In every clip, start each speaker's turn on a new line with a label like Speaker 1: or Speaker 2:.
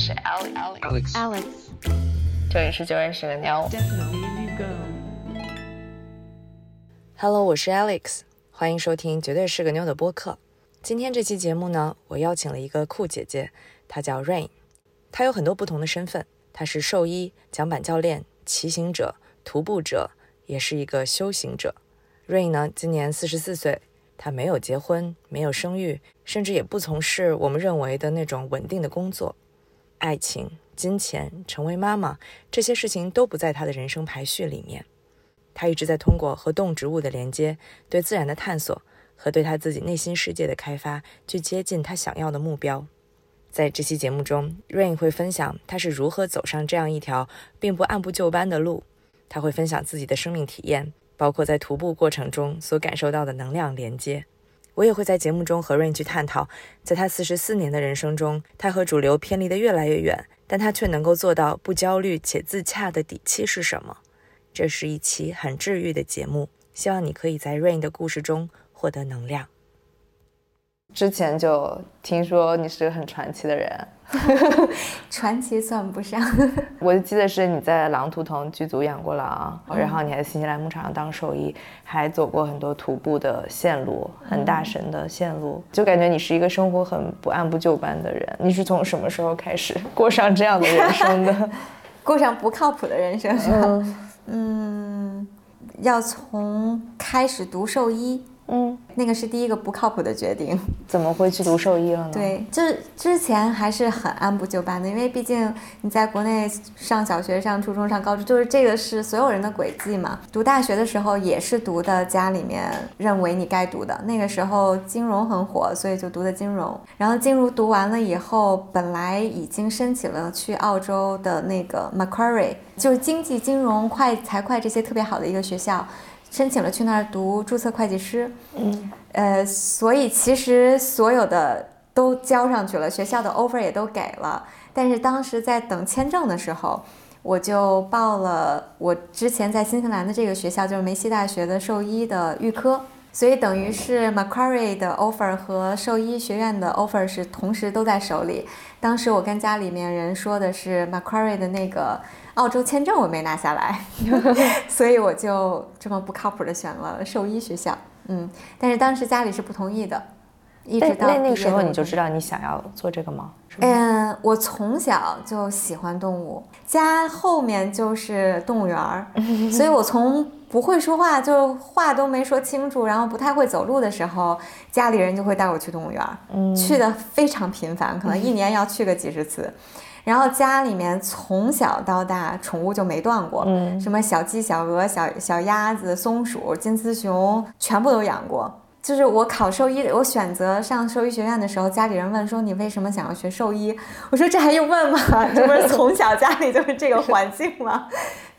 Speaker 1: 是 Alex。
Speaker 2: Alex，
Speaker 1: 这里是就认识个妞。
Speaker 3: Hello，我是 Alex，欢迎收听《绝对是个妞》的播客。今天这期节目呢，我邀请了一个酷姐姐，她叫 Rain。她有很多不同的身份，她是兽医、桨板教练、骑行者、徒步者，也是一个修行者。Rain 呢，今年四十四岁，她没有结婚，没有生育，甚至也不从事我们认为的那种稳定的工作。爱情、金钱、成为妈妈，这些事情都不在她的人生排序里面。他一直在通过和动植物的连接、对自然的探索和对他自己内心世界的开发，去接近他想要的目标。在这期节目中，Rain 会分享他是如何走上这样一条并不按部就班的路。他会分享自己的生命体验，包括在徒步过程中所感受到的能量连接。我也会在节目中和 Rain 去探讨，在他四十四年的人生中，他和主流偏离的越来越远，但他却能够做到不焦虑且自洽的底气是什么。这是一期很治愈的节目，希望你可以在 Rain 的故事中获得能量。
Speaker 1: 之前就听说你是个很传奇的人，
Speaker 2: 传奇算不上。
Speaker 1: 我就记得是你在狼图腾剧组养过狼，然后你还在新西兰牧场上当兽医，还走过很多徒步的线路，很大神的线路，就感觉你是一个生活很不按部就班的人。你是从什么时候开始过上这样的人生的？
Speaker 2: 过上不靠谱的人生是吧？嗯，要从开始读兽医，
Speaker 1: 嗯，
Speaker 2: 那个是第一个不靠谱的决定。
Speaker 1: 怎么会去读兽医了呢？，
Speaker 2: 对，就是之前还是很按部就班的，因为毕竟你在国内上小学、上初中、上高中，就是这个是所有人的轨迹嘛。读大学的时候也是读的家里面认为你该读的，那个时候金融很火，所以就读的金融。然后金融读完了以后，本来已经申请了去澳洲的那个 Macquarie，就是经济、金融、会财会这些特别好的一个学校，申请了去那儿读注册会计师。
Speaker 1: 嗯，
Speaker 2: 呃，所以其实所有的都交上去了，学校的 offer 也都给了，但是当时在等签证的时候，我就报了我之前在新西兰的这个学校，就是梅西大学的兽医的预科，所以等于是 Macquarie 的 offer 和兽医学院的 offer 是同时都在手里。当时我跟家里面人说的是 Macquarie 的那个澳洲签证我没拿下来，所以我就这么不靠谱的选了兽医学校。嗯，但是当时家里是不同意的，一直到
Speaker 1: 那那个时候你就知道你想要做这个吗？
Speaker 2: 嗯，我从小就喜欢动物，家后面就是动物园儿，所以我从不会说话，就话都没说清楚，然后不太会走路的时候，家里人就会带我去动物园儿，
Speaker 1: 嗯
Speaker 2: 去的非常频繁，可能一年要去个几十次。然后家里面从小到大宠物就没断过，
Speaker 1: 嗯
Speaker 2: 什么小鸡、小鹅、小小鸭子、松鼠、金丝熊，全部都养过。就是我考兽医，我选择上兽医学院的时候，家里人问说你为什么想要学兽医？我说这还用问吗？这不是从小家里就是这个环境吗？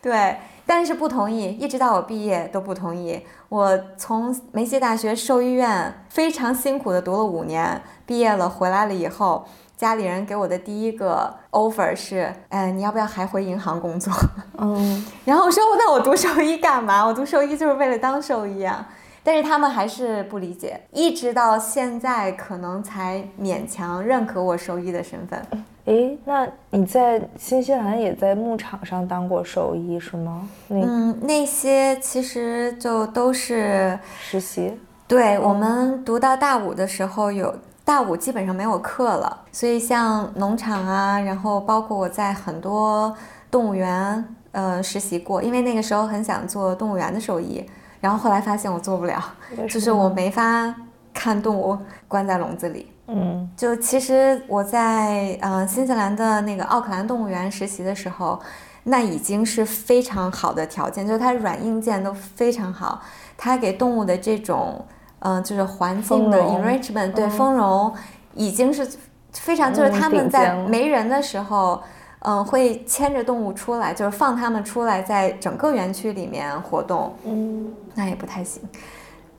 Speaker 2: 对，但是不同意，一直到我毕业都不同意。我从梅西大学兽医院非常辛苦的读了五年，毕业了回来了以后，家里人给我的第一个 offer 是，呃，你要不要还回银行工作？
Speaker 1: 嗯
Speaker 2: 然后我说，那我读兽医干嘛？我读兽医就是为了当兽医啊。但是他们还是不理解，一直到现在可能才勉强认可我兽医的身份。
Speaker 1: 诶，那你在新西兰也在牧场上当过兽医是吗？
Speaker 2: 嗯，那些其实就都是
Speaker 1: 实习？
Speaker 2: 对我们读到大五的时候有。大五基本上没有课了，所以像农场啊，然后包括我在很多动物园呃实习过，因为那个时候很想做动物园的兽医，然后后来发现我做不了，就是我没法看动物关在笼子里。
Speaker 1: 嗯
Speaker 2: 就其实我在呃新西兰的那个奥克兰动物园实习的时候，那已经是非常好的条件，就是它软硬件都非常好，它给动物的这种嗯、呃就是环境的 enrichment 对
Speaker 1: 嗯
Speaker 2: 丰容已经是非常，就是
Speaker 1: 嗯
Speaker 2: 他们在没人的时候。嗯，会牵着动物出来，就是放它们出来，在整个园区里面活动。
Speaker 1: 嗯
Speaker 2: 那也不太行。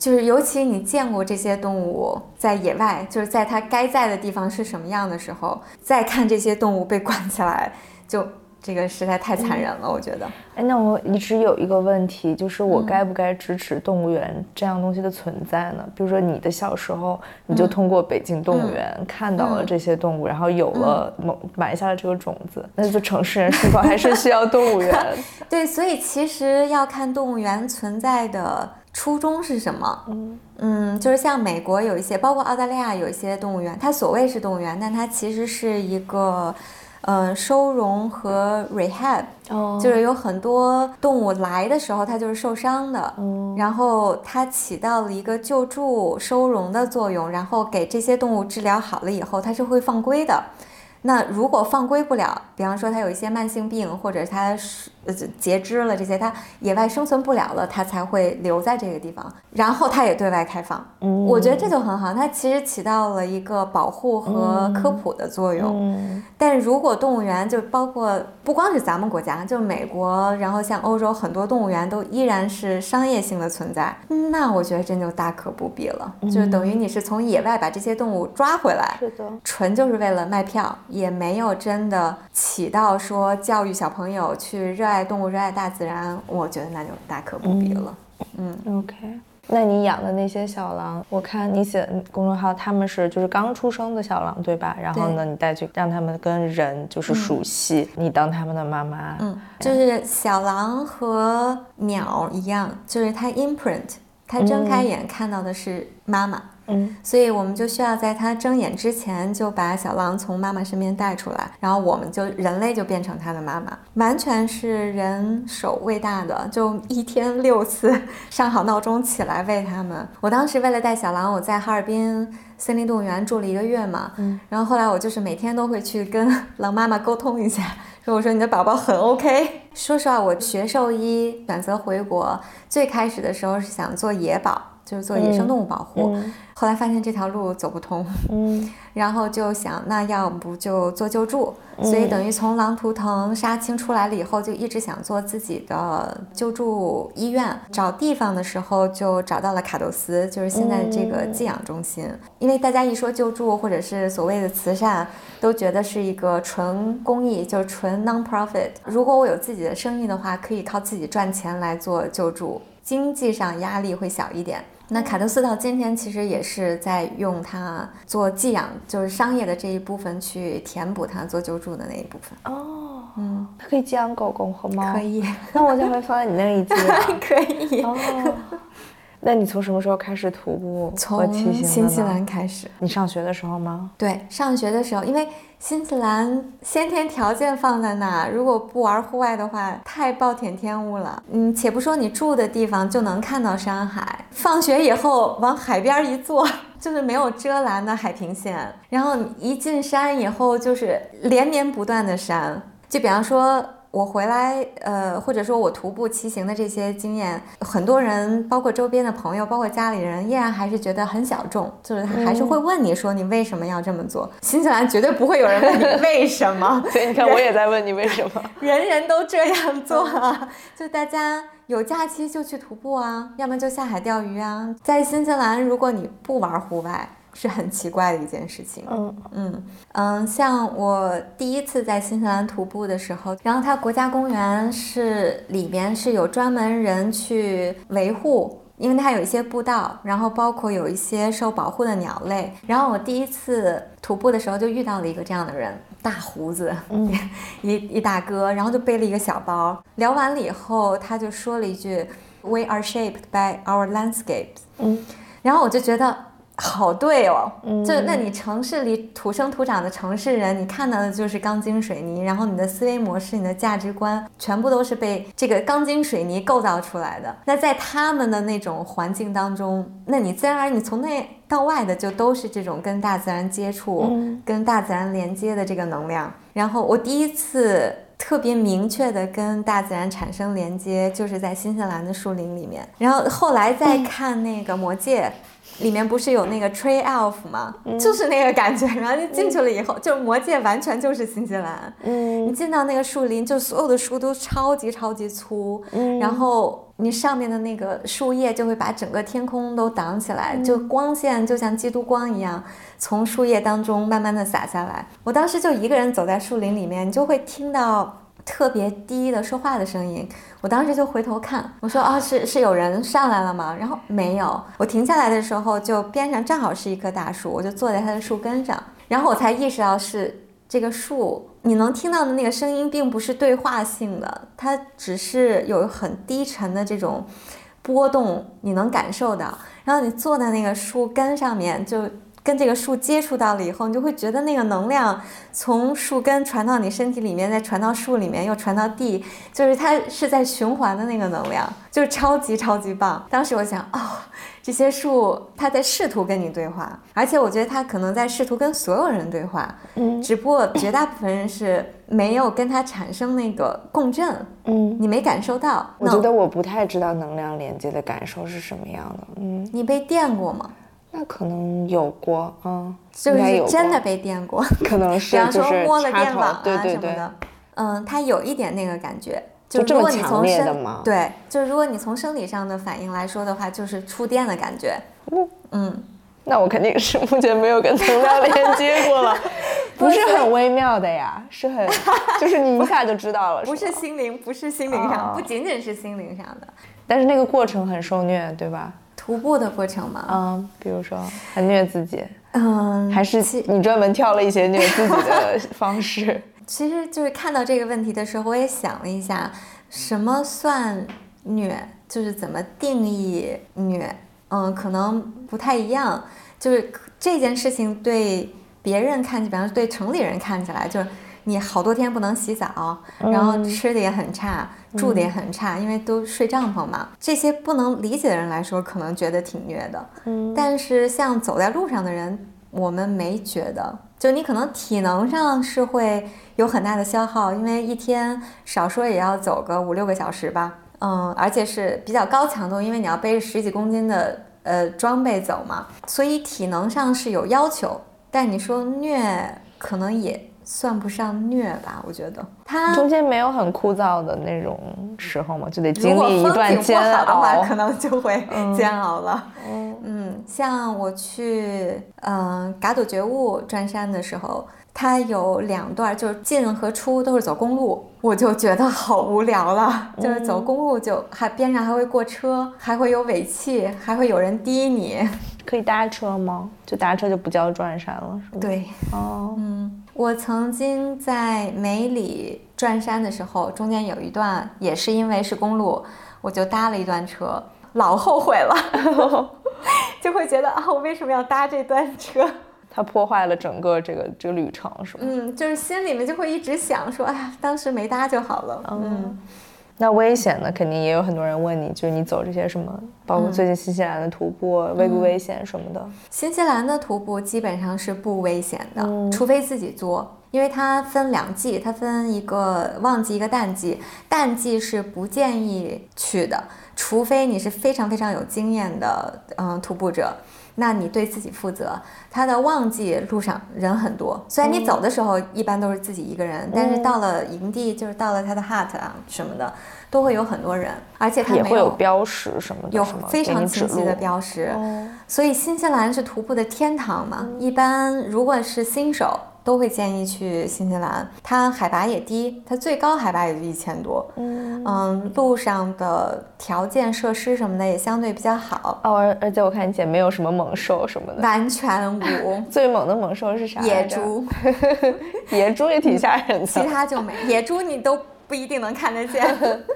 Speaker 2: 就是尤其你见过这些动物在野外，就是在它该在的地方是什么样的时候，再看这些动物被 关起来，就这个实在太残忍了，我觉得。
Speaker 1: 哎，那我一直有一个问题，就是我该不该支持动物园这样东西的存在呢？比如说你的小时候，你就通过北京动物园看到了这些动物，然后有了某埋下了这个种子，那就城市人是否还是需要动物园？
Speaker 2: 对，所以其实要看动物园存在的初衷是什么。嗯嗯，就是像美国有一些，包括澳大利亚有一些动物园，它所谓是动物园，但它其实是一个。嗯，收容和 rehab，就是有很多动物来的时候，它就是受伤的，然后它起到了一个救助、收容的作用，然后给这些动物治疗好了以后，它是会放归的。那如果放归不了，比方说它有一些慢性病，或者它是。呃，截肢了这些，它野外生存不了了，它才会留在这个地方，然后它也对外开放。嗯，我觉得这就很好，它其实起到了一个保护和科普的作用。嗯，但如果动物园就包括不光是咱们国家，就美国，然后像欧洲很多动物园都依然是商业性的存在，那我觉得真就大可不必了。就等于你是从野外把这些动物抓回来，
Speaker 1: 是的，
Speaker 2: 纯就是为了卖票，也没有真的起到说教育小朋友去热爱。动物，热爱大自然，我觉得那就大可不必了。
Speaker 1: 嗯，OK。那你养的那些小狼，我看你写公众号，他们是就是刚出生的小狼，对吧？然后呢，你带去让他们跟人就是熟悉，你当他们的妈妈。
Speaker 2: 嗯，就是小狼和鸟一样，就是它 imprint，它睁开眼看到的是妈妈。嗯，所以我们就需要在它睁眼之前就把小狼从妈妈身边带出来，然后我们就人类就变成它的妈妈，完全是人手喂大的，就一天六次上好闹钟起来喂它们。我当时为了带小狼，我在哈尔滨森林动物园住了一个月嘛，嗯，然后后来我就是每天都会去跟 狼妈妈沟通一下，说我说你的宝宝很 OK。说实话，我学兽医选择回国，最开始的时候是想做野保。就是做野生动物保护，后来发现这条路走不通，嗯，然后就想那要不就做救助，所以等于从狼图腾杀青出来了以后，就一直想做自己的救助医院。找地方的时候就找到了卡斗斯，就是现在这个寄养中心。因为大家一说救助或者是所谓的慈善，都觉得是一个纯公益，就是纯 non-profit。如果我有自己的生意的话，可以靠自己赚钱来做救助，经济上压力会小一点。那卡特斯到今天其实也是在用它做寄养，就是商业的这一部分去填补它做救助的那一部分。
Speaker 1: 哦，嗯，它可以寄养狗狗和猫。
Speaker 2: 可以。
Speaker 1: 那我就会放在你那里寄啊。
Speaker 2: 可以。哦。
Speaker 1: 那你从什么时候开始徒步？
Speaker 2: 从新西兰开始。
Speaker 1: 你上学的时候吗？
Speaker 2: 对，上学的时候，因为新西兰先天条件放在那，如果不玩户外的话，太暴殄天物了。嗯，且不说你住的地方就能看到山海，放学以后往海边一坐，就是没有遮拦的海平线，然后一进山以后就是连绵不断的山，就比方说。我回来，呃，或者说我徒步骑行的这些经验，很多人，包括周边的朋友，包括家里人，依然还是觉得很小众，就是他还是会问你说你为什么要这么做。新西兰绝对不会有人问你 为什么。
Speaker 1: 所以你看，我也在问你为什么。
Speaker 2: 人人都这样做，啊，就大家有假期就去徒步啊，要么就下海钓鱼啊。在新西兰，如果你不玩户外。是很奇怪的一件事情。嗯嗯嗯，像我第一次在新西兰徒步的时候，然后它国家公园是里边是有专门人去维护，因为它有一些步道，然后包括有一些受保护的鸟类。然后我第一次徒步的时候就遇到了一个这样的人，大胡子，一一大哥，然后就背了一个小包。聊完了以后，他就说了一句：“We are shaped by our landscapes。”嗯，然后我就觉得。好对哦，就那你城市里土生土长的城市人，你看到的就是钢筋水泥，然后你的思维模式、你的价值观，全部都是被这个钢筋水泥构造出来的。那在他们的那种环境当中，那你自然而然，你从内到外的就都是这种跟大自然接触、跟大自然连接的这个能量。然后我第一次特别明确的跟大自然产生连接，就是在新西兰的树林里面。然后后来再看那个魔戒。里面不是有那个 Tree Elf 吗？就是那个感觉，然后你进去了以后，就魔界完全就是新西兰。嗯，你进到那个树林，就所有的树都超级超级粗，然后你上面的那个树叶就会把整个天空都挡起来，就光线就像基督光一样从树叶当中慢慢的洒下来。我当时就一个人走在树林里面，你就会听到。特别低的说话的声音，我当时就回头看，我说啊，是是有人上来了吗？然后没有，我停下来的时候，就边上正好是一棵大树，我就坐在它的树根上，然后我才意识到是这个树，你能听到的那个声音并不是对话性的，它只是有很低沉的这种波动，你能感受到。然后你坐在那个树根上面，就。跟这个树接触到了以后，你就会觉得那个能量从树根传到你身体里面，再传到树里面，又传到地，就是它是在循环的那个能量，就是超级超级棒。当时我想，哦，这些树它在试图跟你对话，而且我觉得它可能在试图跟所有人对话，嗯，只不过绝大部分人是没有跟它产生那个共振，嗯，你没感受到。
Speaker 1: 我觉得我不太知道能量连接的感受是什么样的，嗯，
Speaker 2: 你被电过吗？
Speaker 1: 那可能有过，嗯，
Speaker 2: 就是真的被电过，
Speaker 1: 可能是，比
Speaker 2: 方说摸了电网啊
Speaker 1: 什
Speaker 2: 么的，嗯，它有一点那个感觉，就如果你从生对，就是如果你从生理上的反应来说的话，就是触电的感觉，嗯，
Speaker 1: 那我肯定是目前没有跟能量连接过了，不是很微妙的呀，是很，就是你一下就知道了，
Speaker 2: 不是心灵，不是心灵上，不仅仅是心灵上的，
Speaker 1: 但是那个过程很受虐，对吧？
Speaker 2: 徒步的过程吗？
Speaker 1: 嗯，比如说很虐自己，嗯，还是你专门挑了一些虐自己的 方式。
Speaker 2: 其实就是看到这个问题的时候，我也想了一下，什么算虐，就是怎么定义虐，嗯，可能不太一样。就是这件事情对别人看起，比方说对城里人看起来，就是。你好多天不能洗澡，然后吃的也很差，住的也很差，因为都睡帐篷嘛。这些不能理解的人来说，可能觉得挺虐的。嗯，但是像走在路上的人，我们没觉得。就你可能体能上是会有很大的消耗，因为一天少说也要走个五六个小时吧。嗯，而且是比较高强度，因为你要背着十几公斤的呃装备走嘛，所以体能上是有要求。但你说虐，可能也。算不上虐吧，我觉得它
Speaker 1: 中间没有很枯燥的那种时候嘛，就得经历一段煎熬
Speaker 2: 的话，可能就会 煎熬了。嗯，像我去嗯嘎朵觉悟转山的时候，它有两段，就是进和出都是走公路，我就觉得好无聊了。就是走公路就还边上还会过车，还会有尾气，还会有人滴你。
Speaker 1: 可以搭车吗？就搭车就不叫转山了，是吗？
Speaker 2: 对，哦，嗯。我曾经在梅里转山的时候，中间有一段也是因为是公路，我就搭了一段车，老后悔了，就会觉得啊，我为什么要搭这段车？
Speaker 1: 它破坏了整个这个这个旅程，是吗？
Speaker 2: 嗯，就是心里面就会一直想说，哎呀，当时没搭就好了。嗯。
Speaker 1: 那危险呢肯定也有很多人问你，就是你走这些什么，包括最近新西兰的徒步危不危险什么的。
Speaker 2: 新西兰的徒步基本上是不危险的，除非自己做，因为它分两季，它分一个旺季一个淡季，淡季是不建议去的，除非你是非常非常有经验的嗯徒步者。那你对自己负责。它的旺季路上人很多，虽然你走的时候一般都是自己一个人，但是到了营地，就是到了它的 hut 啊什么的，都会有很多人，而且它
Speaker 1: 也会有标识什么的，
Speaker 2: 有非常清晰的标识。所以新西兰是徒步的天堂嘛，一般如果是新手。都会建议去新西兰，它海拔也低，它最高海拔也就一千多。嗯嗯，路上的条件设施什么的也相对比较好。
Speaker 1: 哦，而而且我看见没有什么猛兽什么的，
Speaker 2: 完全无。
Speaker 1: 最猛的猛兽是啥？
Speaker 2: 野猪。
Speaker 1: 野猪也挺吓人的。
Speaker 2: 其他就没，野猪你都。不一定能看得见，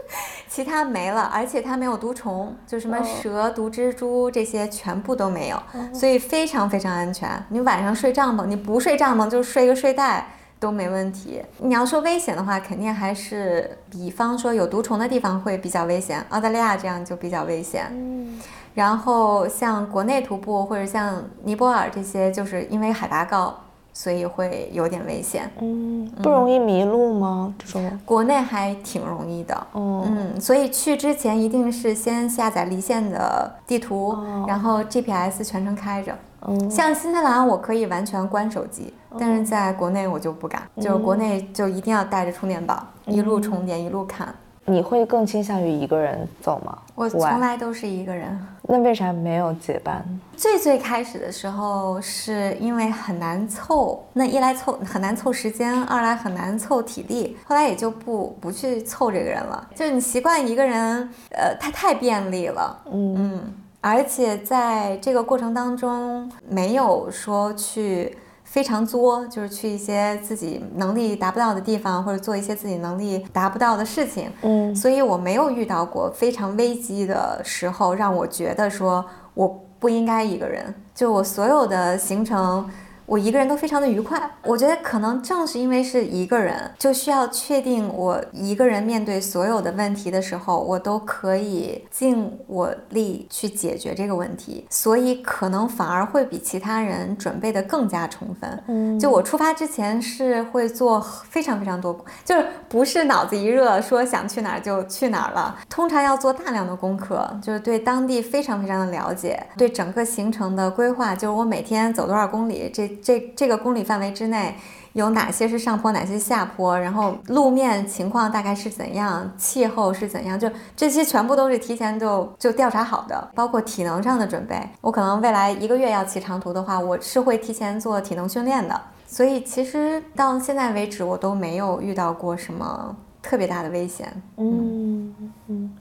Speaker 2: 其他没了，而且它没有毒虫，就什么蛇、毒蜘蛛这些全部都没有，所以非常非常安全。你晚上睡帐篷，你不睡帐篷就睡个睡袋都没问题。你要说危险的话，肯定还是比方说有毒虫的地方会比较危险，澳大利亚这样就比较危险。嗯，然后像国内徒步或者像尼泊尔这些，就是因为海拔高。所以会有点危险，
Speaker 1: 嗯，不容易迷路吗？这种。
Speaker 2: 国内还挺容易的，嗯，所以去之前一定是先下载离线的地图，然后 GPS 全程开着。嗯，像新西兰我可以完全关手机，但是在国内我就不敢，就是国内就一定要带着充电宝，一路充电一路看。
Speaker 1: 你会更倾向于一个人走吗？
Speaker 2: 我从来都是一个人。
Speaker 1: 那为啥没有结伴？
Speaker 2: 最最开始的时候，是因为很难凑，那一来凑很难凑时间，二来很难凑体力，后来也就不不去凑这个人了。就是你习惯一个人，呃，他太便利了，
Speaker 1: 嗯
Speaker 2: 嗯，而且在这个过程当中，没有说去非常作，就是去一些自己能力达不到的地方，或者做一些自己能力达不到的事情。
Speaker 1: 嗯
Speaker 2: 所以我没有遇到过非常危机的时候，让我觉得说我不应该一个人。就我所有的行程，我一个人都非常的愉快。我觉得可能正是因为是一个人，就需要确定我一个人面对所有的问题的时候，我都可以尽我力去解决这个问题，所以可能反而会比其他人准备的更加充分。
Speaker 1: 嗯
Speaker 2: 就我出发之前是会做非常非常多，就是不是脑子一热说想去哪儿就去哪儿了，通常要做大量的功课，就是对当地非常非常的了解，对整个行程的规划，就是我每天走多少公里，这这这个公里范围之内。有哪些是上坡，哪些是下坡，然后路面情况大概是怎样，气候是怎样，就这些全部都是提前就就调查好的，包括体能上的准备。我可能未来一个月要骑长途的话，我是会提前做体能训练的。所以其实到现在为止，我都没有遇到过什么特别大的危险。
Speaker 1: 嗯嗯。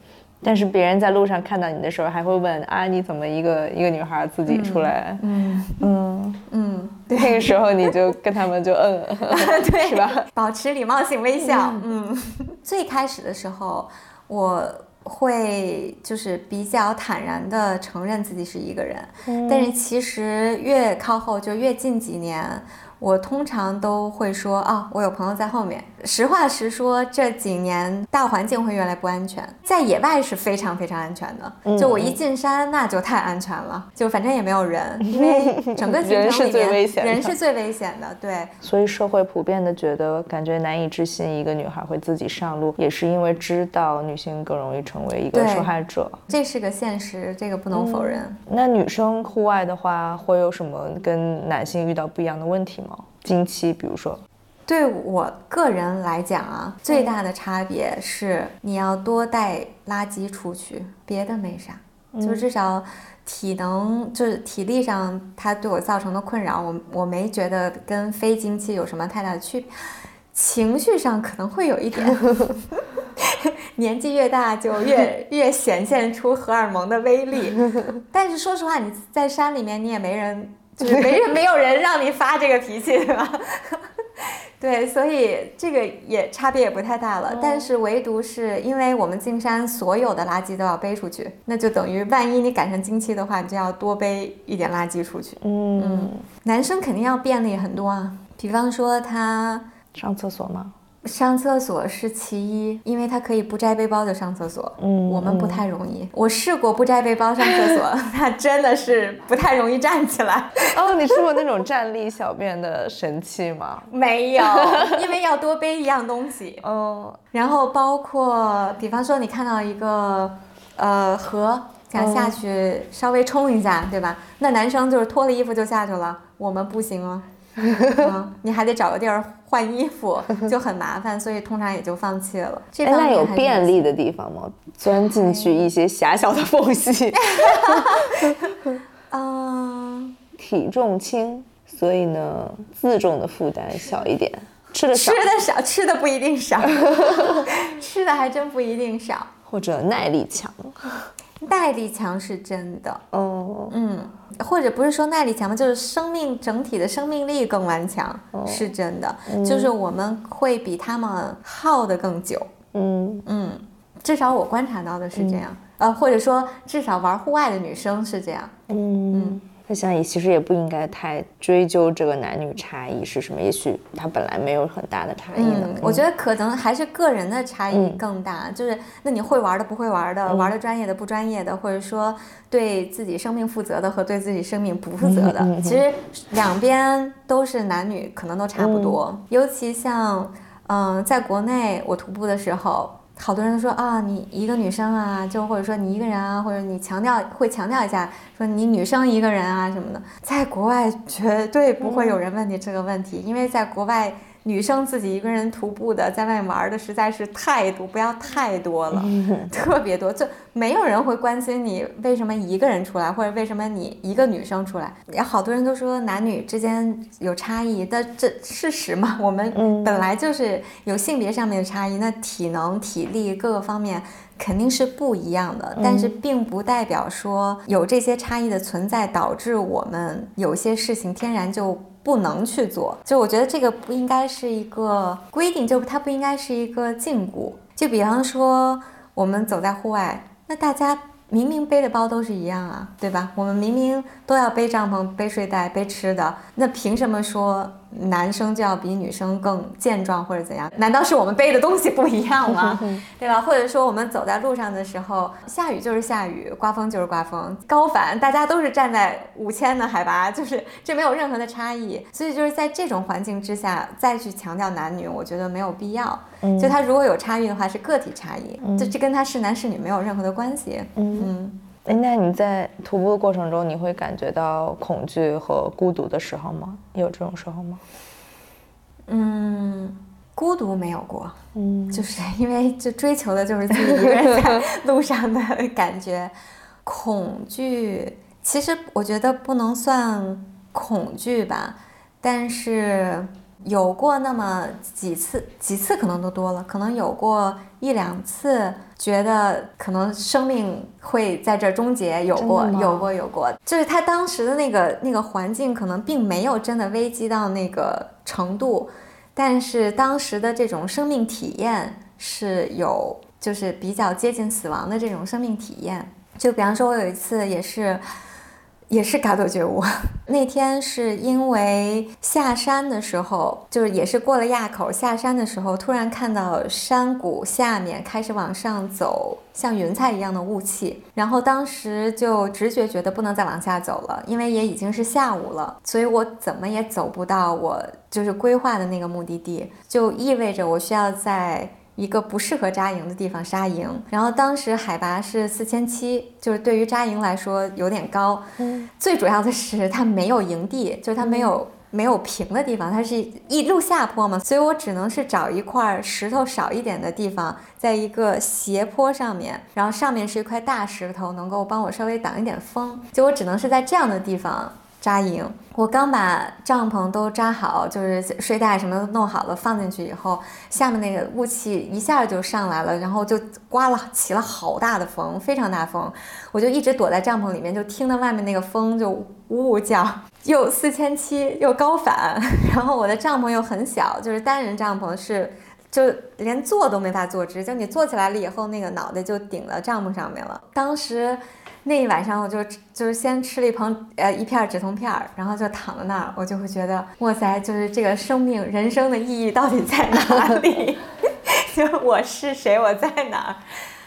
Speaker 1: 但是别人在路上看到你的时候，还会问啊，你怎么一个一个女孩自己出来？
Speaker 2: 嗯
Speaker 1: 嗯，
Speaker 2: 嗯，
Speaker 1: 那个时候你就跟他们就嗯，
Speaker 2: 对，
Speaker 1: 是吧？
Speaker 2: 保持礼貌性微笑。嗯，最开始的时候，我会就是比较坦然的承认自己是一个人，但是其实越靠后，就越近几年。我通常都会说啊，我有朋友在后面。实话实说，这几年大环境会越来越不安全，在野外是非常非常安全的。就我一进山，那就太安全了，就反正也没有人，因为整个 行
Speaker 1: 人是
Speaker 2: 程里面
Speaker 1: 最危险的
Speaker 2: 人是最危险的。对，
Speaker 1: 所以社会普遍的觉得，感觉难以置信一个女孩会自己上路，也是因为知道女性更容易成为一个受害者。
Speaker 2: 这是个现实，这个不能否认。
Speaker 1: 那女生户外的话，会有什么跟男性遇到不一样的问题吗？经期，比如说，
Speaker 2: 对我个人来讲啊，最大的差别是你要多带垃圾出去，别的没啥，就至少体能就是体力上它对我造成的困扰，我我没觉得跟非经期有什么太大的区别。情绪上可能会有一点，年纪越大就越 越显现出荷尔蒙的威力。但是说实话，你在山里面你也没人，就是没人 没有人让你发这个脾气，对吧？对，所以这个也差别也不太大了。但是唯独是因为我们进山所有的垃圾都要背出去，那就等于万一你赶上经期的话，你就要多背一点垃圾出去。
Speaker 1: 嗯，
Speaker 2: 男生肯定要便利很多啊，比方说他
Speaker 1: 上厕所吗？
Speaker 2: 上厕所是其一，因为他可以不摘背包就上厕所。
Speaker 1: 嗯
Speaker 2: 我们不太容易。我试过不摘背包上厕所，他真的是不太容易站起来。
Speaker 1: 哦，你试过那种站立小便的神器吗？
Speaker 2: 没有，因为要多背一样东西。
Speaker 1: 哦，
Speaker 2: 然后包括，比方说你看到一个呃河，想下去稍微冲一下，对吧？那男生就是脱了衣服就下去了，我们不行啊。嗯，你还得找个地儿换衣服，就很麻烦，所以通常也就放弃了。这
Speaker 1: 哎，那有便利的地方吗？钻进去一些狭小的缝隙，
Speaker 2: 嗯，
Speaker 1: 体重轻，所以呢，自重的负担小一点，吃的少
Speaker 2: 吃，的少，吃的不一定少，吃的还真不一定少。
Speaker 1: 或者耐力强。
Speaker 2: 耐力强是真的，
Speaker 1: 哦，
Speaker 2: 嗯，或者不是说耐力强吧，就是生命整体的生命力更顽强，是真的。就是我们会比他们耗得更久，
Speaker 1: 嗯。
Speaker 2: 嗯，至少我观察到的是这样，呃，或者说至少玩户外的女生是这样。
Speaker 1: 嗯。在想也其实也不应该太追究这个男女差异是什么，也许他本来没有很大的差异呢。
Speaker 2: 嗯，我觉得可能还是个人的差异更大，就是那你会玩的不会玩的，玩的专业的不专业的，或者说对自己生命负责的和对自己生命不负责的，其实两边都是男女可能都差不多，尤其像嗯、在国内我徒步的时候。好多人都说啊，你一个女生啊，就或者说你一个人啊，或者你强调会强调一下，说你女生一个人啊什么的，在国外绝对不会有人问你这个问题，因为在国外女生自己一个人徒步的，在外面玩的实在是太多，不要太多了，特别多，就没有人会关心你为什么一个人出来，或者为什么你一个女生出来。也好多人都说男女之间有差异，但这事实嘛，我们本来就是有性别上面的差异，那体能、体力各个方面。肯定是不一样的，但是并不代表说有这些差异的存在导致我们有些事情天然就不能去做。就我觉得这个不应该是一个规定，就它不应该是一个禁锢。就比方说我们走在户外，那大家明明背的包都是一样啊，对吧？我们明明都要背帐篷、背睡袋、背吃的，那凭什么说？男生就要比女生更健壮或者怎样？难道是我们背的东西不一样吗？对吧？或者说我们走在路上的时候，下雨就是下雨，刮风就是刮风，高反大家都是站在五千的海拔，就是这没有任何的差异。所以就是在这种环境之下再去强调男女，我觉得没有必要。就他如果有差异的话，是个体差异，就这跟他是男是女没有任何的关系。嗯。
Speaker 1: 哎，那你在徒步的过程中，你会感觉到恐惧和孤独的时候吗？有这种时候吗？
Speaker 2: 嗯，孤独没有过，嗯，就是因为就追求的就是自己一个人在 路上的感觉。恐惧，其实我觉得不能算恐惧吧，但是。有过那么几次，几次可能都多了，可能有过一两次，觉得可能生命会在这终结。有过，有过，有过，就是他当时的那个那个环境，可能并没有真的危机到那个程度，但是当时的这种生命体验是有，就是比较接近死亡的这种生命体验。就比方说，我有一次也是。也是嘎多觉悟，那天是因为下山的时候，就是也是过了垭口下山的时候，突然看到山谷下面开始往上走，像云彩一样的雾气，然后当时就直觉觉得不能再往下走了，因为也已经是下午了，所以我怎么也走不到我就是规划的那个目的地，就意味着我需要在。一个不适合扎营的地方扎营，然后当时海拔是四千七，就是对于扎营来说有点高。嗯，最主要的是它没有营地，就是它没有没有平的地方，它是一路下坡嘛，所以我只能是找一块石头少一点的地方，在一个斜坡上面，然后上面是一块大石头，能够帮我稍微挡一点风。就我只能是在这样的地方。扎营，我刚把帐篷都扎好，就是睡袋什么都弄好了，放进去以后，下面那个雾气一下就上来了，然后就刮了起了好大的风，非常大风，我就一直躲在帐篷里面，就听到外面那个风就呜呜叫，又四千七又高反，然后我的帐篷又很小，就是单人帐篷，是就连坐都没法坐直，就你坐起来了以后，那个脑袋就顶到帐篷上面了，当时。那一晚上我就就是先吃了一盆呃一片止痛片儿，然后就躺在那儿，我就会觉得哇塞，就是这个生命人生的意义到底在哪里？就我是谁，我在哪儿？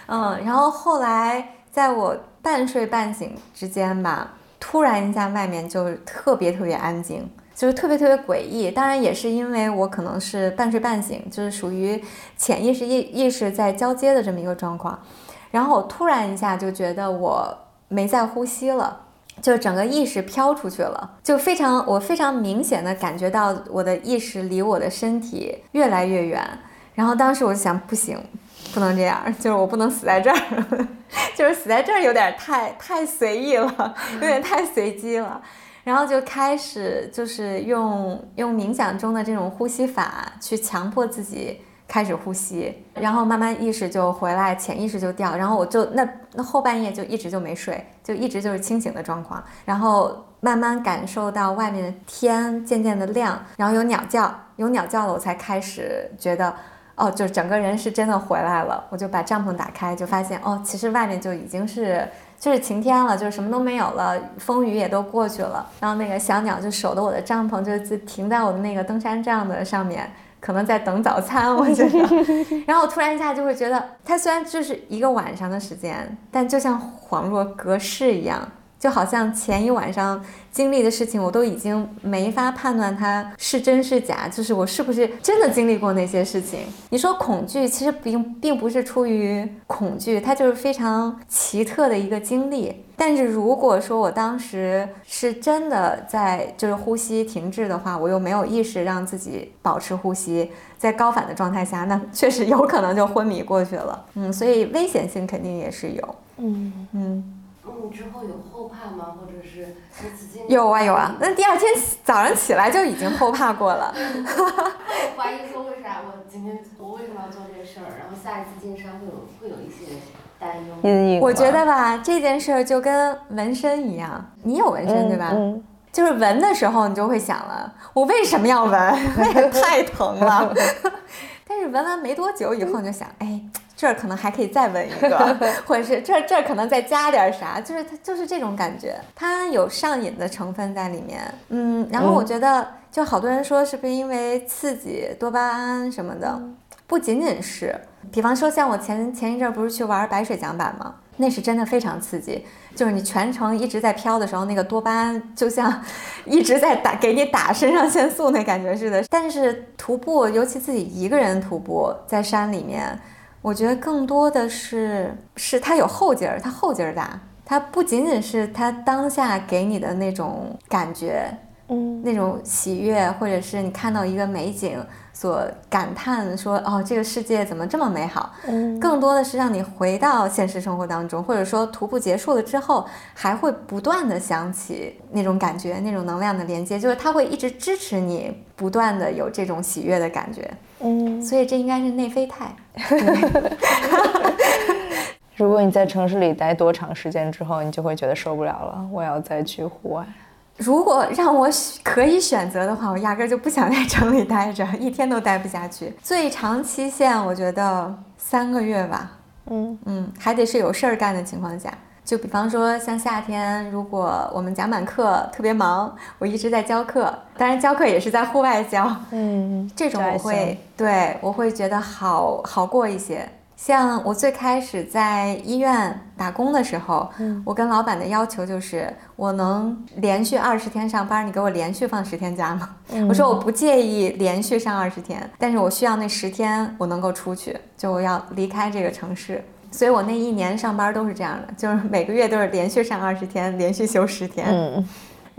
Speaker 2: 嗯，然后后来在我半睡半醒之间吧，突然一下外面就特别特别安静，就是特别特别诡异。当然也是因为我可能是半睡半醒，就是属于潜意识意意识在交接的这么一个状况。然后我突然一下就觉得我。没在呼吸了，就整个意识飘出去了，就非常我非常明显的感觉到我的意识离我的身体越来越远。然后当时我就想，不行，不能这样，就是我不能死在这儿，就是死在这儿有点太太随意了，有点太随机了。然后就开始就是用用冥想中的这种呼吸法去强迫自己。开始呼吸，然后慢慢意识就回来，潜意识就掉，然后我就那那后半夜就一直就没睡，就一直就是清醒的状况，然后慢慢感受到外面的天渐渐的亮，然后有鸟叫，有鸟叫了，我才开始觉得，哦，就整个人是真的回来了，我就把帐篷打开，就发现哦，其实外面就已经是就是晴天了，就是什么都没有了，风雨也都过去了，然后那个小鸟就守着我的帐篷，就就停在我的那个登山杖的上面。可能在等早餐，我觉得，然后我突然一下就会觉得，它虽然就是一个晚上的时间，但就像恍若隔世一样，就好像前一晚上经历的事情，我都已经没法判断它是真是假，就是我是不是真的经历过那些事情。你说恐惧，其实并并不是出于恐惧，它就是非常奇特的一个经历。但是如果说我当时是真的在就是呼吸停滞的话，我又没有意识让自己保持呼吸，在高反的状态下，那确实有可能就昏迷过去了。嗯，所以危险性肯定也是有。
Speaker 1: 嗯
Speaker 2: 嗯。
Speaker 4: 嗯，之后有后怕吗？或者是
Speaker 2: 有啊有啊，那第二天早上起来就已经后怕过了。
Speaker 4: 怀疑说为啥我今天我为什么要做这事儿？然后下一次进山会有会有一些担忧。
Speaker 2: 我觉得吧，这件事儿就跟纹身一样，你有纹身对吧？
Speaker 1: 嗯。
Speaker 2: 就是纹的时候，你就会想了，我为什么要纹？那也太疼了。但是纹完没多久以后，你就想，哎。这儿可能还可以再纹一个，或者是这这儿可能再加点啥，就是它就是这种感觉，它有上瘾的成分在里面。嗯，然后我觉得就好多人说是不是因为刺激多巴胺什么的，不仅仅是，比方说像我前前一阵不是去玩白水桨板吗？那是真的非常刺激，就是你全程一直在飘的时候，那个多巴胺就像 一直在打给你打肾上腺素那感觉似的。但是徒步，尤其自己一个人徒步在山里面。我觉得更多的是，是它有后劲儿，它后劲儿大，它不仅仅是它当下给你的那种感觉，
Speaker 1: 嗯，
Speaker 2: 那种喜悦，或者是你看到一个美景所感叹说，哦，这个世界怎么这么美好？
Speaker 1: 嗯，
Speaker 2: 更多的是让你回到现实生活当中，或者说徒步结束了之后，还会不断的想起那种感觉，那种能量的连接，就是它会一直支持你，不断的有这种喜悦的感觉。
Speaker 1: 嗯，
Speaker 2: 所以这应该是内啡肽。
Speaker 1: 如果你在城市里待多长时间之后，你就会觉得受不了了，我要再去户外。
Speaker 2: 如果让我可以选择的话，我压根就不想在城里待着，一天都待不下去。最长期限，我觉得三个月吧。
Speaker 1: 嗯
Speaker 2: 嗯，还得是有事儿干的情况下。就比方说，像夏天，如果我们讲满课特别忙，我一直在教课，当然教课也是在户外教，
Speaker 1: 嗯，
Speaker 2: 这种我会对我会觉得好好过一些。像我最开始在医院打工的时候，我跟老板的要求就是，我能连续二十天上班，你给我连续放十天假吗？我说我不介意连续上二十天，但是我需要那十天我能够出去，就我要离开这个城市。所以我那一年上班都是这样的，就是每个月都是连续上二十天，连续休十天。
Speaker 1: 嗯，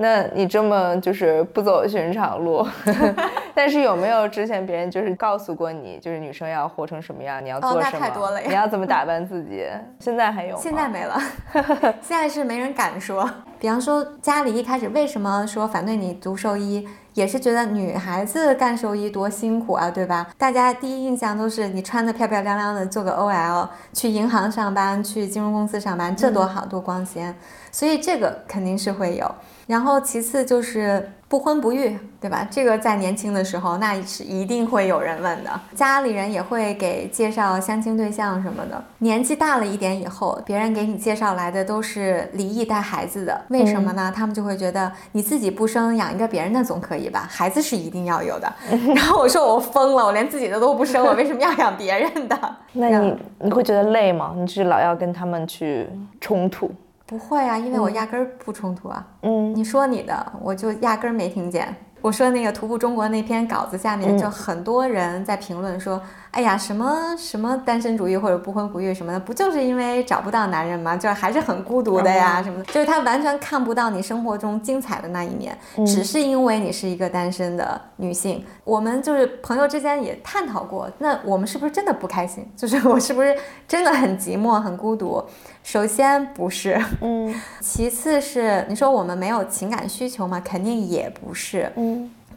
Speaker 1: 那你这么就是不走寻常路，但是有没有之前别人就是告诉过你，就是女生要活成什么样，你要做什么？
Speaker 2: 那太多了呀！
Speaker 1: 你要怎么打扮自己？现在还有吗？
Speaker 2: 现在没了，现在是没人敢说。比方说家里一开始为什么说反对你读兽医？也是觉得女孩子干兽医多辛苦啊，对吧？大家第一印象都是你穿的漂漂亮亮的，做个 OL 去银行上班，去金融公司上班，这多好多光鲜。所以这个肯定是会有。然后其次就是不婚不育，对吧？这个在年轻的时候那是一定会有人问的，家里人也会给介绍相亲对象什么的。年纪大了一点以后，别人给你介绍来的都是离异带孩子的，为什么呢？他们就会觉得你自己不生，养一个别人的总可以吧？孩子是一定要有的。然后我说我疯了，我连自己的都不生，我为什么要养别人的？
Speaker 1: 那你你会觉得累吗？你是老要跟他们去冲突？
Speaker 2: 不会啊，因为我压根儿不冲突啊。
Speaker 1: 嗯，
Speaker 2: 你说你的，我就压根儿没听见。我说那个徒步中国那篇稿子下面就很多人在评论说。哎呀，什么什么单身主义或者不婚不育什么的，不就是因为找不到男人吗？就是还是很孤独的呀，什么的，就是他完全看不到你生活中精彩的那一面，只是因为你是一个单身的女性。我们就是朋友之间也探讨过，那我们是不是真的不开心？就是我是不是真的很寂寞、很孤独？首先不是，
Speaker 1: 嗯，
Speaker 2: 其次是你说我们没有情感需求吗？肯定也不是，
Speaker 1: 嗯，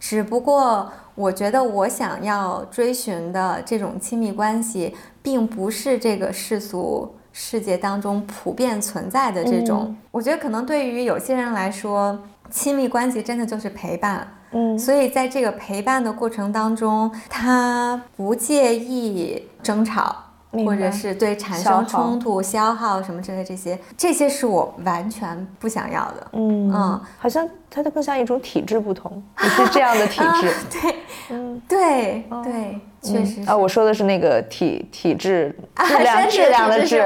Speaker 2: 只不过。我觉得我想要追寻的这种亲密关系，并不是这个世俗世界当中普遍存在的这种。我觉得可能对于有些人来说，亲密关系真的就是陪伴。
Speaker 1: 嗯，
Speaker 2: 所以在这个陪伴的过程当中，他不介意争吵，或者是对产生冲突、消耗什么之类这些，这些是我完全不想要的。
Speaker 1: 嗯嗯，好像它就更像一种体质不同，你是这样的体质。
Speaker 2: 对，嗯，对对，确实
Speaker 1: 啊，我说的是那个体体质质量质量的质，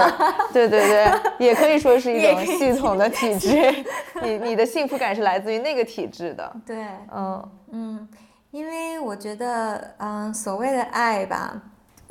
Speaker 1: 对对对，也可以说是一种系统的体质。你你的幸福感是来自于那个体质的。
Speaker 2: 对，嗯嗯，因为我觉得，嗯，所谓的爱吧。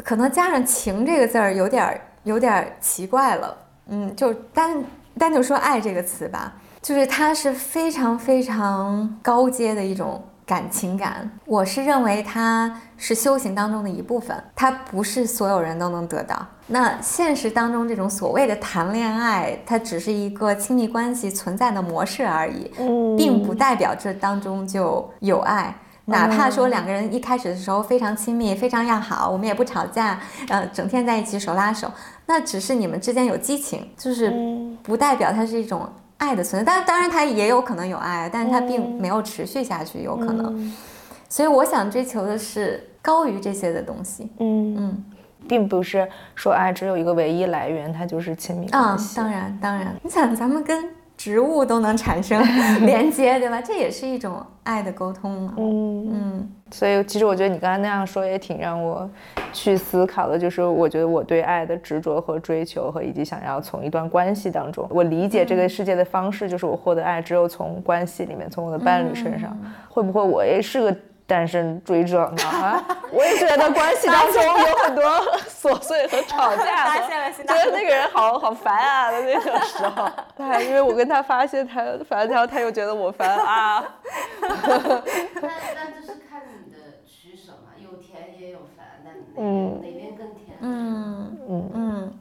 Speaker 2: 可能加上“情”这个字儿有点儿有点儿奇怪了，嗯，就单单就说“爱”这个词吧，就是它是非常非常高阶的一种感情感。我是认为它是修行当中的一部分，它不是所有人都能得到。那现实当中这种所谓的谈恋爱，它只是一个亲密关系存在的模式而已，并不代表这当中就有爱。哪怕说两个人一开始的时候非常亲密、非常要好，我们也不吵架，呃，整天在一起手拉手，那只是你们之间有激情，就是不代表它是一种爱的存在。但当然，它也有可能有爱，但是它并没有持续下去，有可能。所以，我想追求的是高于这些的东西。嗯嗯，
Speaker 1: 并不是说爱只有一个唯一来源，它就是亲密关系。
Speaker 2: 啊，当然当然，你想咱们跟。植物都能产生 连接，对吧？这也是一种爱的沟通嘛。嗯
Speaker 1: 嗯。所以其实我觉得你刚才那样说也挺让我去思考的，就是我觉得我对爱的执着和追求，和以及想要从一段关系当中，我理解这个世界的方式，就是我获得爱只有从关系里面，从我的伴侣身上。会不会我也是个？单身追者呢？啊，我也觉得关系当中有很多琐碎和吵架，觉得那个人好好烦啊的那个时候。对，因为我跟他发现他烦，然后他又觉得我烦啊。
Speaker 4: 那那就是看你的取舍嘛，有甜也有烦，那哪哪边更甜？嗯
Speaker 2: 嗯嗯，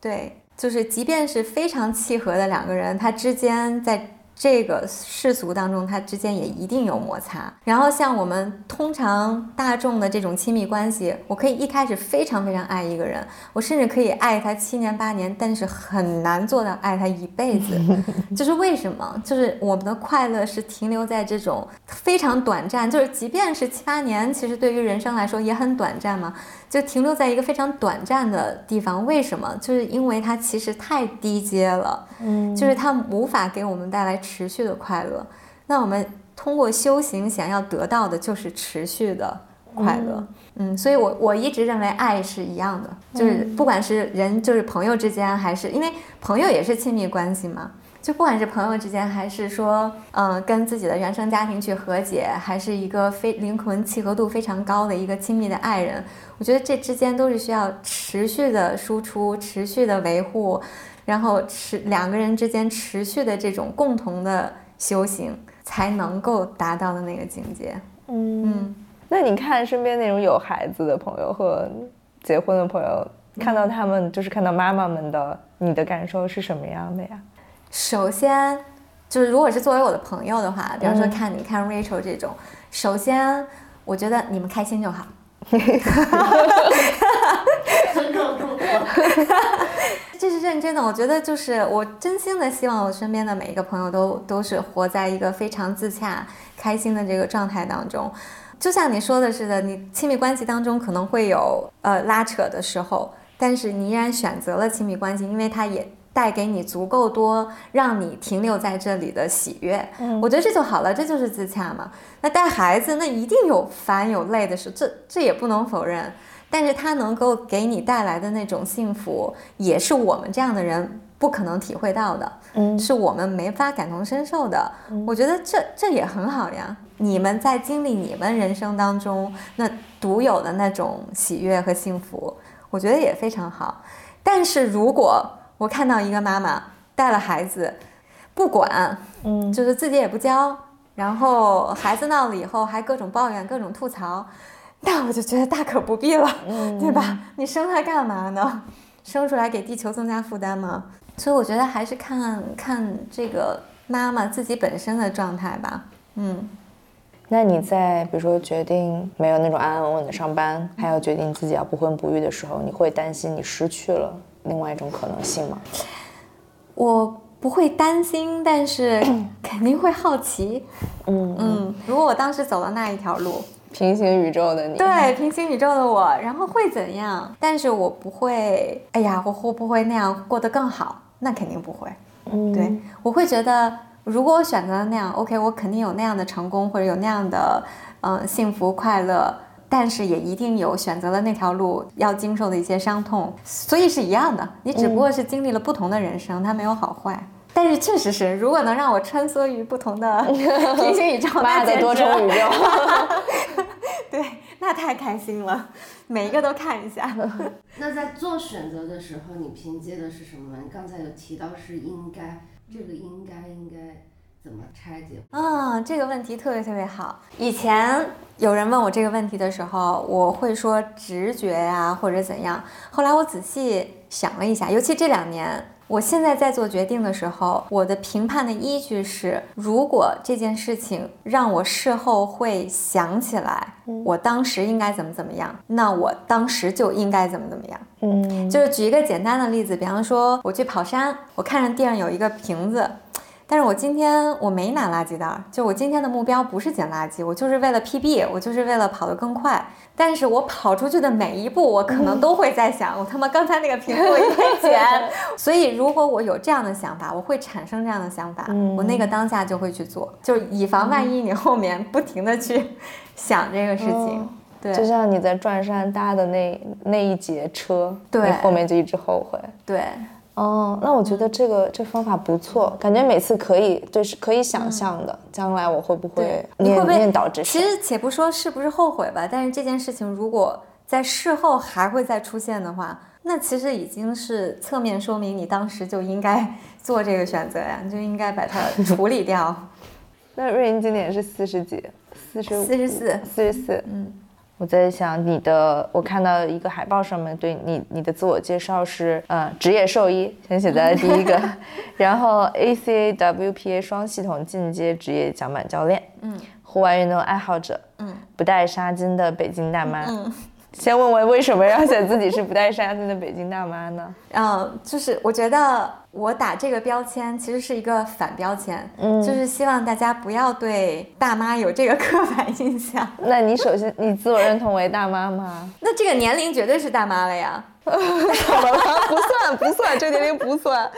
Speaker 2: 对，就是即便是非常契合的两个人，他之间在。这个世俗当中，它之间也一定有摩擦。然后像我们通常大众的这种亲密关系，我可以一开始非常非常爱一个人，我甚至可以爱他七年八年，但是很难做到爱他一辈子。就是为什么？就是我们的快乐是停留在这种非常短暂，就是即便是七八年，其实对于人生来说也很短暂嘛。就停留在一个非常短暂的地方，为什么？就是因为它其实太低阶了，嗯，就是它无法给我们带来持续的快乐。那我们通过修行想要得到的就是持续的快乐，嗯，所以我我一直认为爱是一样的，就是不管是人，就是朋友之间，还是因为朋友也是亲密关系嘛。就不管是朋友之间，还是说，嗯，跟自己的原生家庭去和解，还是一个非灵魂契合度非常高的一个亲密的爱人，我觉得这之间都是需要持续的输出、持续的维护，然后持两个人之间持续的这种共同的修行，才能够达到的那个境界。
Speaker 1: 嗯，那你看身边那种有孩子的朋友和结婚的朋友，看到他们就是看到妈妈们的，你的感受是什么样的呀？
Speaker 2: 首先，就是如果是作为我的朋友的话，比方说看你看 Rachel 这种，首先我觉得你们开心就好。这是认真的。我觉得就是我真心的希望我身边的每一个朋友都都是活在一个非常自洽、开心的这个状态当中。就像你说的似的，你亲密关系当中可能会有呃拉扯的时候，但是你依然选择了亲密关系，因为它也。带给你足够多让你停留在这里的喜悦，嗯，我觉得这就好了，这就是自洽嘛。那带孩子，那一定有烦有累的事，这这也不能否认。但是他能够给你带来的那种幸福，也是我们这样的人不可能体会到的，嗯，是我们没法感同身受的。我觉得这这也很好呀。你们在经历你们人生当中那独有的那种喜悦和幸福，我觉得也非常好。但是如果我看到一个妈妈带了孩子，不管，嗯，就是自己也不教，然后孩子闹了以后还各种抱怨、各种吐槽，那我就觉得大可不必了，对吧？你生他干嘛呢？生出来给地球增加负担吗？所以我觉得还是看看这个妈妈自己本身的状态吧。嗯，
Speaker 1: 那你在比如说决定没有那种安安稳稳的上班，还有决定自己要不婚不育的时候，你会担心你失去了？另外一种可能性吗？
Speaker 2: 我不会担心，但是 肯定会好奇。嗯嗯，如果我当时走了那一条路，
Speaker 1: 平行宇宙的你，
Speaker 2: 对，平行宇宙的我，然后会怎样？但是我不会，哎呀，我会不会那样过得更好？那肯定不会。
Speaker 1: 嗯，
Speaker 2: 对，我会觉得，如果我选择了那样，OK，我肯定有那样的成功，或者有那样的，嗯，幸福快乐。但是也一定有选择了那条路要经受的一些伤痛，所以是一样的。你只不过是经历了不同的人生，它没有好坏。但是确实是，如果能让我穿梭于不同的 平行宇宙，
Speaker 1: 妈的多重宇宙，
Speaker 2: 对，那太开心了，每一个都看一下。
Speaker 4: 那在做选择的时候，你凭借的是什么？你刚才有提到是应该，这个应该应该怎么拆解？
Speaker 2: 啊，这个问题特别特别好。以前有人问我这个问题的时候，我会说直觉呀，或者怎样。后来我仔细想了一下，尤其这两年。我现在在做决定的时候，我的评判的依据是：如果这件事情让我事后会想起来，我当时应该怎么怎么样，那我当时就应该怎么怎么样。
Speaker 1: 嗯，
Speaker 2: 就是举一个简单的例子，比方说我去跑山，我看着地上有一个瓶子。但是我今天我没拿垃圾袋，就我今天的目标不是捡垃圾，我就是为了 PB，我就是为了跑得更快。但是我跑出去的每一步，我可能都会在想，我他妈刚才那个苹果应该 捡。所以如果我有这样的想法，我会产生这样的想法，我那个当下就会去做，就以防万一，你后面不停的去 想这个事情。对，
Speaker 1: 就像你在转山搭的那那一节车，
Speaker 2: 对，
Speaker 1: 后面就一直后悔。
Speaker 2: 对。
Speaker 1: 哦，那我觉得这个这方法不错，感觉每次可以，对，是可以想象的，将来我会不会念念导致？
Speaker 2: 其实且不说是不是后悔吧，但是这件事情如果在事后还会再出现的话，那其实已经是侧面说明你当时就应该做这个选择呀，你就应该把它处理掉。
Speaker 1: 那瑞英今年是四十几？四十
Speaker 2: 四十四，
Speaker 1: 四十四，嗯。我在想你的，我看到一个海报上面对你你的自我介绍是，呃，职业兽医，先写在第一个，然后 ACA WPA 双系统进阶职业桨板教练，嗯，户外运动爱好者，嗯，不带纱巾的北京大妈，嗯。先问问为什么要选自己是不带纱巾的北京大妈呢？
Speaker 2: 嗯，就是我觉得我打这个标签其实是一个反标签，嗯，就是希望大家不要对大妈有这个刻板印象。
Speaker 1: 那你首先你自我认同为大妈吗？
Speaker 2: 那这个年龄绝对是大妈了呀。
Speaker 1: 怎么了？不算，不算，这年龄不算。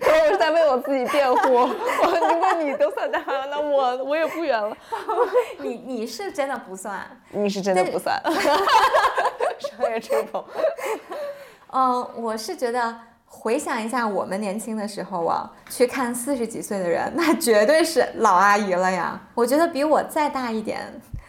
Speaker 1: 可是我是在为我自己辩护。我如果你都算大妈，那我我也不远了。
Speaker 2: 你你是真的不算，
Speaker 1: 你是真的不算。商业吹捧。
Speaker 2: 嗯，我是觉得回想一下我们年轻的时候啊，去看四十几岁的人，那绝对是老阿姨了呀。我觉得比我再大一点，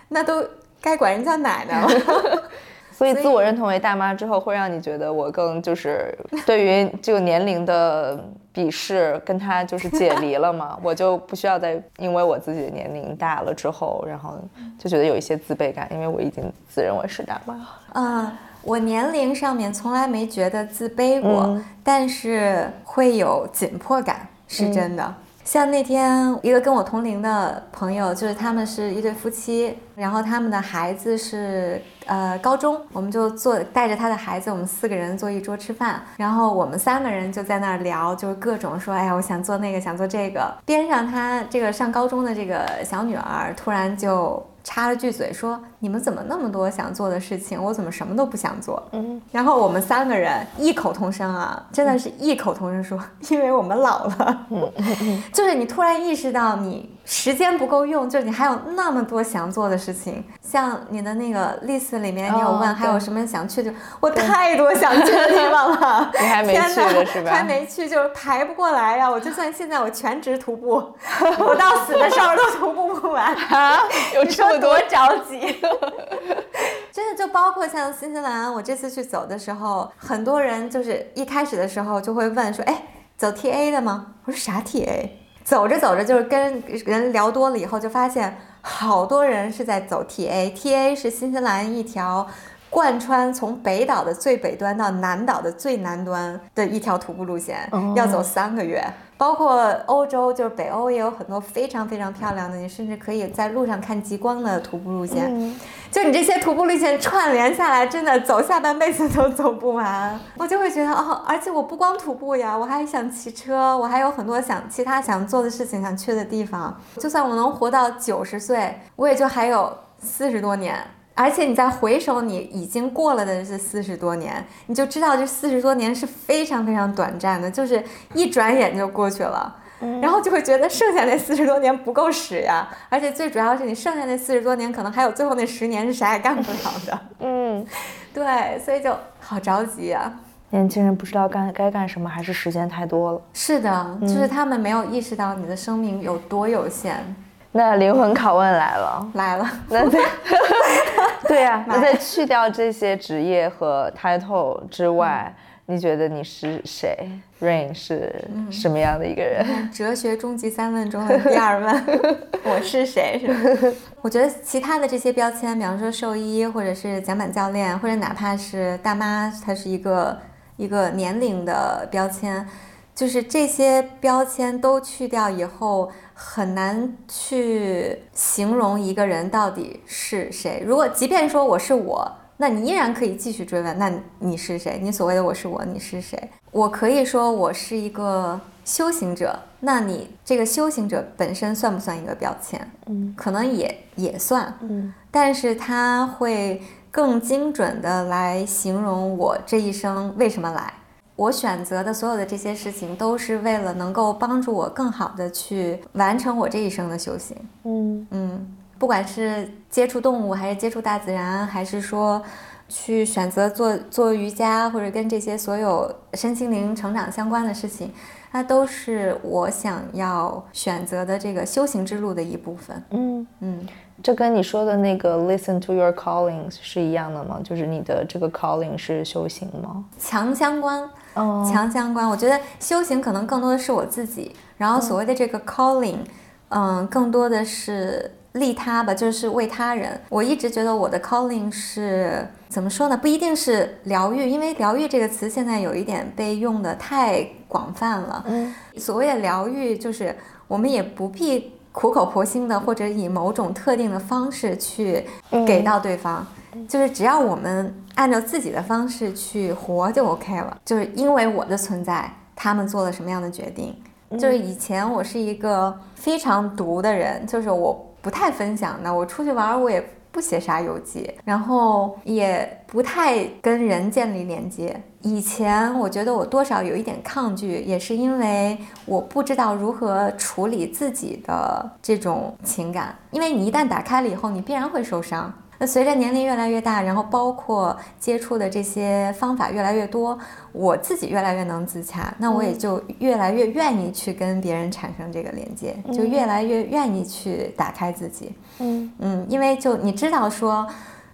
Speaker 2: 那都该管人家奶奶了。
Speaker 1: 所以自我认同为大妈之后，会让你觉得我更就是 对于这个年龄的鄙视跟他就是解离了嘛？我就不需要再因为我自己的年龄大了之后，然后就觉得有一些自卑感，因为我已经自认为是大妈。
Speaker 2: 啊，我年龄上面从来没觉得自卑过，但是会有紧迫感，是真的。像那天一个跟我同龄的朋友，就是他们是一对夫妻，然后他们的孩子是呃高中，我们就坐带着他的孩子，我们四个人坐一桌吃饭，然后我们三个人就在那儿聊，就是各种说，哎呀，我想做那个，想做这个。边上他这个上高中的这个小女儿突然就。插了句嘴说：“你们怎么那么多想做的事情？我怎么什么都不想做？”嗯，然后我们三个人异口同声啊，真的是异口同声说：“ 因为我们老了。”嗯，就是你突然意识到你。时间不够用，就是你还有那么多想做的事情，像你的那个 list 里面，你有问还有什么想去的？我太多想去的地方了，
Speaker 1: 你还没去的是吧？
Speaker 2: 还没去，就是排不过来呀！我就算现在我全职徒步，我到死的时候都徒步不完
Speaker 1: 啊！有这么
Speaker 2: 多着急，真的就包括像新西兰，我这次去走的时候，很多人就是一开始的时候就会问说：“哎，走 TA 的吗？”我说：“啥 TA？” 走着走着，就是跟人聊多了以后，就发现好多人是在走 TA，TA 是新西兰一条贯穿从北岛的最北端到南岛的最南端的一条徒步路线，要走三个月。包括欧洲，就是北欧也有很多非常非常漂亮的，你甚至可以在路上看极光的徒步路线。就你这些徒步路线串联下来，真的走下半辈子都走不完。我就会觉得哦，而且我不光徒步呀，我还想骑车，我还有很多想其他想做的事情，想去的地方。就算我能活到九十岁，我也就还有四十多年，而且你再回首你已经过了的这四十多年，你就知道这四十多年是非常非常短暂的，就是一转眼就过去了。然后就会觉得剩下那四十多年不够使呀，而且最主要是你剩下那四十多年，可能还有最后那十年是啥也干不了的。嗯，对，所以就好着急呀。
Speaker 1: 年轻人不知道干该干什么，还是时间太多了。
Speaker 2: 是的，就是他们没有意识到你的生命有多有限。
Speaker 1: 那灵魂拷问来了，
Speaker 2: 来了。
Speaker 1: 那在，对呀，那在去掉这些职业和 title 之外。你觉得你是谁？Rain 是什么样的一个人？
Speaker 2: 哲学终极三问中的第二问，我是谁？是我觉得其他的这些标签，比方说兽医，或者是桨板教练，或者哪怕是大妈，它是一个一个年龄的标签，就是这些标签都去掉以后，很难去形容一个人到底是谁。如果即便说我是我。那你依然可以继续追问，那你是谁？你所谓的我是我，你是谁？我可以说我是一个修行者，那你这个修行者本身算不算一个标签？嗯，可能也也算，嗯，但是它会更精准的来形容我这一生为什么来。我选择的所有的这些事情，都是为了能够帮助我更好的去完成我这一生的修行。嗯嗯。不管是接触动物，还是接触大自然，还是说去选择做做瑜伽，或者跟这些所有身心灵成长相关的事情，它都是我想要选择的这个修行之路的一部分。嗯
Speaker 1: 嗯，这跟你说的那个 listen to your calling 是一样的吗？就是你的这个 calling 是修行吗？
Speaker 2: 强相关，强相关。我觉得修行可能更多的是我自己，然后所谓的这个 calling，嗯，更多的是。利他吧，就是为他人。我一直觉得我的 calling 是怎么说呢？不一定是疗愈，因为疗愈这个词现在有一点被用的太广泛了。嗯，所谓的疗愈，就是我们也不必苦口婆心的，或者以某种特定的方式去给到对方，就是只要我们按照自己的方式去活就 OK 了。就是因为我的存在，他们做了什么样的决定？就是以前我是一个非常毒的人，就是我。不太分享的，我出去玩我也不写啥游记，然后也不太跟人建立连接。以前我觉得我多少有一点抗拒，也是因为我不知道如何处理自己的这种情感，因为你一旦打开了以后，你必然会受伤。随着年龄越来越大，然后包括接触的这些方法越来越多，我自己越来越能自洽，那我也就越来越愿意去跟别人产生这个连接，就越来越愿意去打开自己。嗯嗯，因为就你知道说，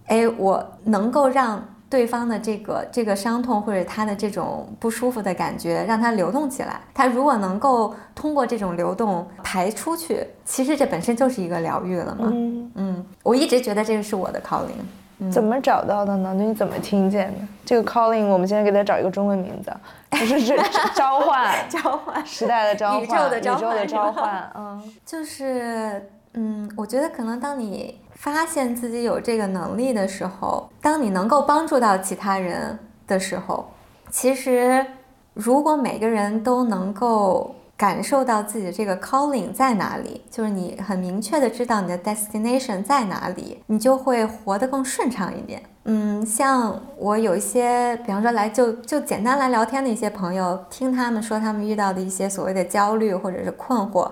Speaker 2: 哎，我能够让。对方的这个这个伤痛或者他的这种不舒服的感觉，让它流动起来。他如果能够通过这种流动排出去，其实这本身就是一个疗愈了嘛。嗯嗯，我一直觉得这个是我的 calling。
Speaker 1: 怎么找到的呢？那你怎么听见的？这个 calling，我们现在给它找一个中文名字，就是这 召唤，
Speaker 2: 召唤
Speaker 1: 时代的召唤，
Speaker 2: 宇宙的召
Speaker 1: 唤，宇宙的召唤。
Speaker 2: 嗯，就是嗯，我觉得可能当你。发现自己有这个能力的时候，当你能够帮助到其他人的时候，其实如果每个人都能够感受到自己的这个 calling 在哪里，就是你很明确的知道你的 destination 在哪里，你就会活得更顺畅一点。嗯，像我有一些，比方说来就就简单来聊天的一些朋友，听他们说他们遇到的一些所谓的焦虑或者是困惑，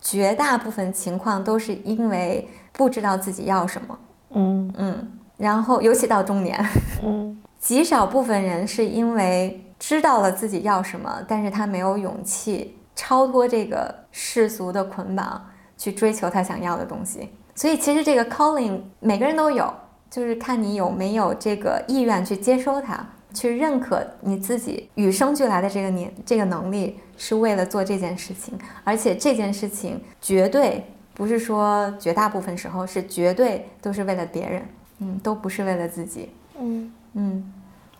Speaker 2: 绝大部分情况都是因为。不知道自己要什么，嗯嗯，然后尤其到中年，嗯，极少部分人是因为知道了自己要什么，但是他没有勇气超脱这个世俗的捆绑去追求他想要的东西。所以其实这个 calling 每个人都有，就是看你有没有这个意愿去接收它，去认可你自己与生俱来的这个年这个能力是为了做这件事情，而且这件事情绝对。不是说绝大部分时候是绝对都是为了别人，嗯，都不是为了自己，嗯
Speaker 1: 嗯。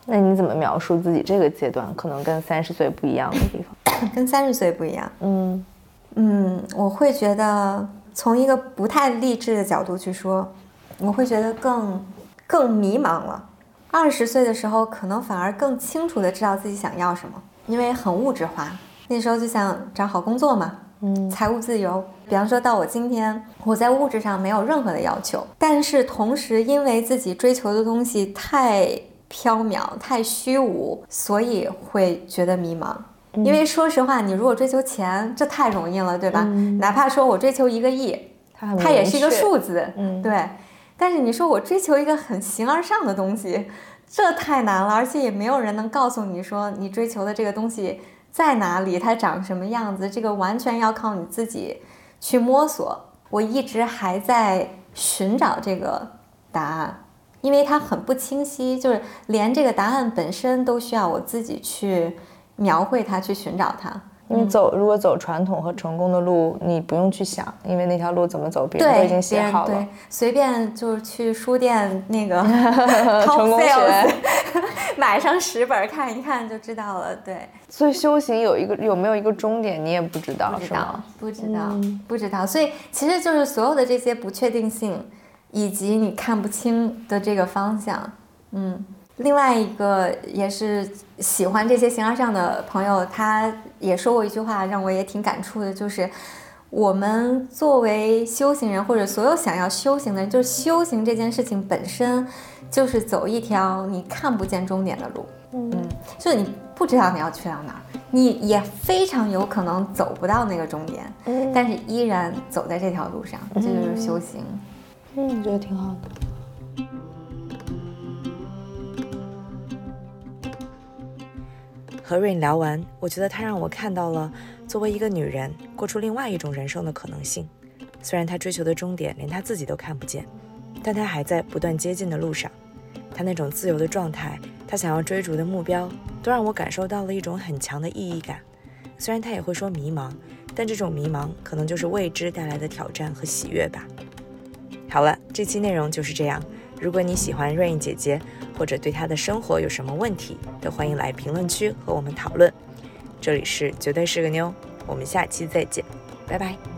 Speaker 1: 那你怎么描述自己这个阶段可能跟三十岁不一样的地
Speaker 2: 方？跟三十岁不一样，嗯嗯，我会觉得从一个不太励志的角度去说，我会觉得更更迷茫了。二十岁的时候可能反而更清楚的知道自己想要什么，因为很物质化。那时候就想找好工作嘛。嗯，财务自由。比方说到我今天，我在物质上没有任何的要求，但是同时因为自己追求的东西太缥缈、太虚无，所以会觉得迷茫。因为说实话，你如果追求钱，这太容易了，对吧？哪怕说我追求一个亿，它也是一个数字，嗯，对。但是你说我追求一个很形而上的东西，这太难了，而且也没有人能告诉你说你追求的这个东西在哪里，它长什么样子，这个完全要靠你自己去摸索。我一直还在寻找这个答案，因为它很不清晰，就是连这个答案本身都需要我自己去。描绘它，去寻找它。
Speaker 1: 因为走，如果走传统和成功的路，你不用去想，因为那条路怎么走，别人都已经写好了。
Speaker 2: 对，随便就是去书店那个
Speaker 1: 成功学，
Speaker 2: 买上十本看一看就知道了。对，
Speaker 1: 所以修行有一个有没有一个终点，你也不知道，
Speaker 2: 是吗？不知道，不知道。所以其实就是所有的这些不确定性，以及你看不清的这个方向，嗯。另外一个也是喜欢这些形而上的朋友，他也说过一句话，让我也挺感触的，就是我们作为修行人，或者所有想要修行的人，就是修行这件事情本身就是走一条你看不见终点的路，嗯，就是你不知道你要去到哪儿，你也非常有可能走不到那个终点，嗯，但是依然走在这条路上，这就是修行，
Speaker 1: 嗯，我觉得挺好的。
Speaker 3: 和 Rain 聊完，我觉得他让我看到了作为一个女人过出另外一种人生的可能性。虽然她追求的终点连她自己都看不见，但她还在不断接近的路上。她那种自由的状态，她想要追逐的目标，都让我感受到了一种很强的意义感。虽然她也会说迷茫，但这种迷茫可能就是未知带来的挑战和喜悦吧。好了，这期内容就是这样。如果你喜欢 Rain 姐姐，或者对他的生活有什么问题，都欢迎来评论区和我们讨论。这里是绝对是个妞，我们下期再见，拜拜。